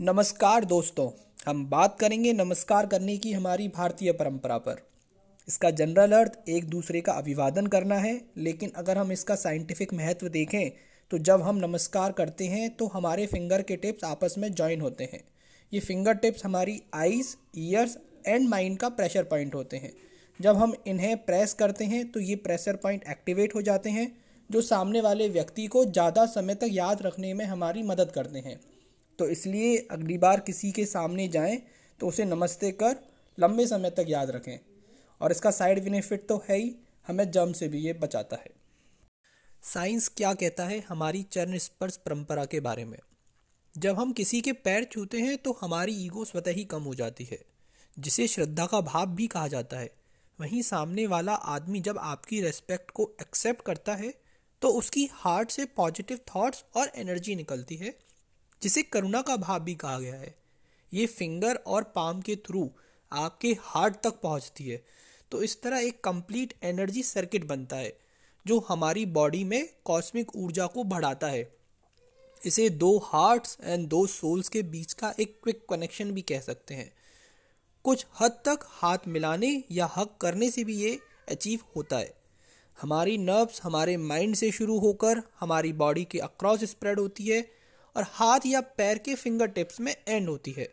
नमस्कार दोस्तों, हम बात करेंगे नमस्कार करने की हमारी भारतीय परंपरा पर। इसका जनरल अर्थ एक दूसरे का अभिवादन करना है, लेकिन अगर हम इसका साइंटिफिक महत्व देखें तो जब हम नमस्कार करते हैं तो हमारे फिंगर के टिप्स आपस में ज्वाइन होते हैं। ये फिंगर टिप्स हमारी आईज ईयर्स एंड माइंड का प्रेशर पॉइंट होते हैं। जब हम इन्हें प्रेस करते हैं तो ये प्रेशर पॉइंट एक्टिवेट हो जाते हैं, जो सामने वाले व्यक्ति को ज़्यादा समय तक याद रखने में हमारी मदद करते हैं। तो इसलिए अगली बार किसी के सामने जाएँ तो उसे नमस्ते कर लंबे समय तक याद रखें। और इसका साइड बेनिफिट तो है ही, हमें जम से भी ये बचाता है। साइंस क्या कहता है हमारी चरण स्पर्श परंपरा के बारे में? जब हम किसी के पैर छूते हैं तो हमारी ईगो स्वतः ही कम हो जाती है, जिसे श्रद्धा का भाव भी कहा जाता है। वहीं सामने वाला आदमी जब आपकी रेस्पेक्ट को एक्सेप्ट करता है तो उसकी हार्ट से पॉजिटिव थॉट्स और एनर्जी निकलती है जिसे करुणा का भाव भी कहा गया है। ये फिंगर और पाम के थ्रू आपके हार्ट तक पहुँचती है। तो इस तरह एक कंप्लीट एनर्जी सर्किट बनता है, जो हमारी बॉडी में कॉस्मिक ऊर्जा को बढ़ाता है। इसे दो हार्ट्स एंड दो सोल्स के बीच का एक क्विक कनेक्शन भी कह सकते हैं। कुछ हद तक हाथ मिलाने या हक करने से भी ये अचीव होता है। हमारी नर्व्स हमारे माइंड से शुरू होकर हमारी बॉडी के अक्रॉस स्प्रेड होती है। और हाथ या पैर के फिंगर टिप्स में एंड होती है।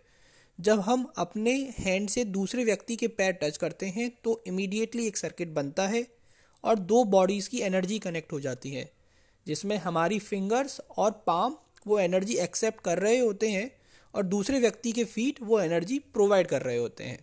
जब हम अपने हैंड से दूसरे व्यक्ति के पैर टच करते हैं तो इमीडिएटली एक सर्किट बनता है और दो बॉडीज़ की एनर्जी कनेक्ट हो जाती है, जिसमें हमारी फिंगर्स और पाम वो एनर्जी एक्सेप्ट कर रहे होते हैं और दूसरे व्यक्ति के फीट वो एनर्जी प्रोवाइड कर रहे होते हैं।